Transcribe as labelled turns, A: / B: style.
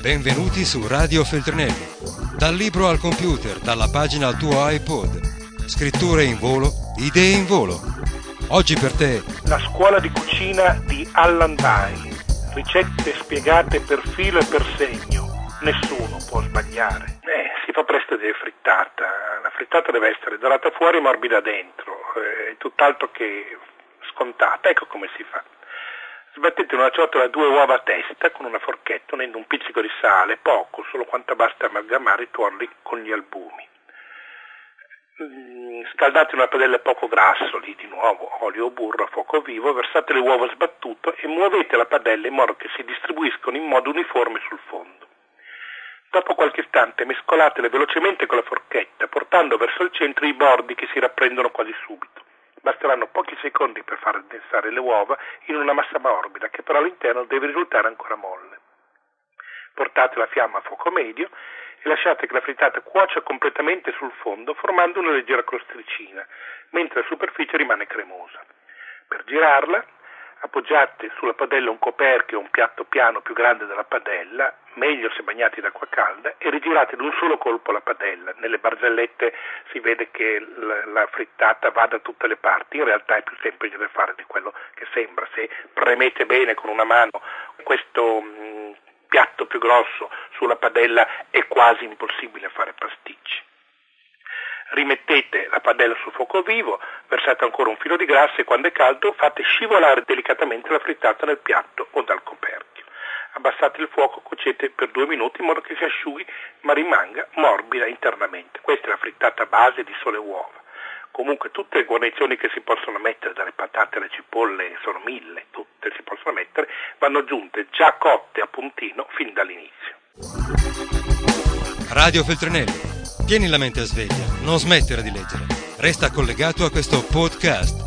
A: Benvenuti su Radio Feltrinelli. Dal libro al computer, dalla pagina al tuo iPod. Scritture in volo, idee in volo. Oggi per te
B: La scuola di cucina di Allan Dye. Ricette spiegate per filo e per segno. Nessuno può sbagliare. Eh, si fa presto di frittata. La frittata deve essere dorata fuori e morbida dentro. È tutt'altro che scontata. Ecco come si fa. Sbattete in una ciotola due uova a testa con una forchetta unendo un pizzico di sale, poco, solo quanto basta amalgamare i tuorli con gli albumi. Mm, Scaldate una padella poco grasso, lì di nuovo olio o burro a fuoco vivo, versate le uova sbattute e muovete la padella in modo che si distribuiscono in modo uniforme sul fondo. Dopo qualche istante mescolatele velocemente con la forchetta, portando verso il centro i bordi che si rapprendono quasi subito. Basteranno pochi secondi per far addensare le uova in una massa morbida che però all'interno deve risultare ancora molle. Portate la fiamma a fuoco medio e lasciate che la frittata cuocia completamente sul fondo formando una leggera crostricina, mentre la superficie rimane cremosa. Per girarla appoggiate sulla padella un coperchio o un piatto piano più grande della padella, meglio se bagnati d'acqua calda, e rigirate d'un solo colpo la padella. Nelle barzellette si vede che la, frittata va da tutte le parti, in realtà è più semplice da fare di quello che sembra. Se premete bene con una mano questo mh, piatto più grosso sulla padella è quasi impossibile fare pasticci rimettete la padella sul fuoco vivo, versate ancora un filo di grassa e quando è caldo fate scivolare delicatamente la frittata nel piatto o dal coperchio. Abbassate il fuoco, cuocete per due minuti in modo che si asciughi ma rimanga morbida internamente. Questa è la frittata base di sole uova. Comunque tutte le guarnizioni che si possono mettere, dalle patate alle cipolle, sono mille, tutte si possono mettere, vanno aggiunte già cotte a puntino fin dall'inizio.
A: Radio Feltrinelli. Tieni la mente a sveglia, non smettere di leggere. Resta collegato a questo podcast.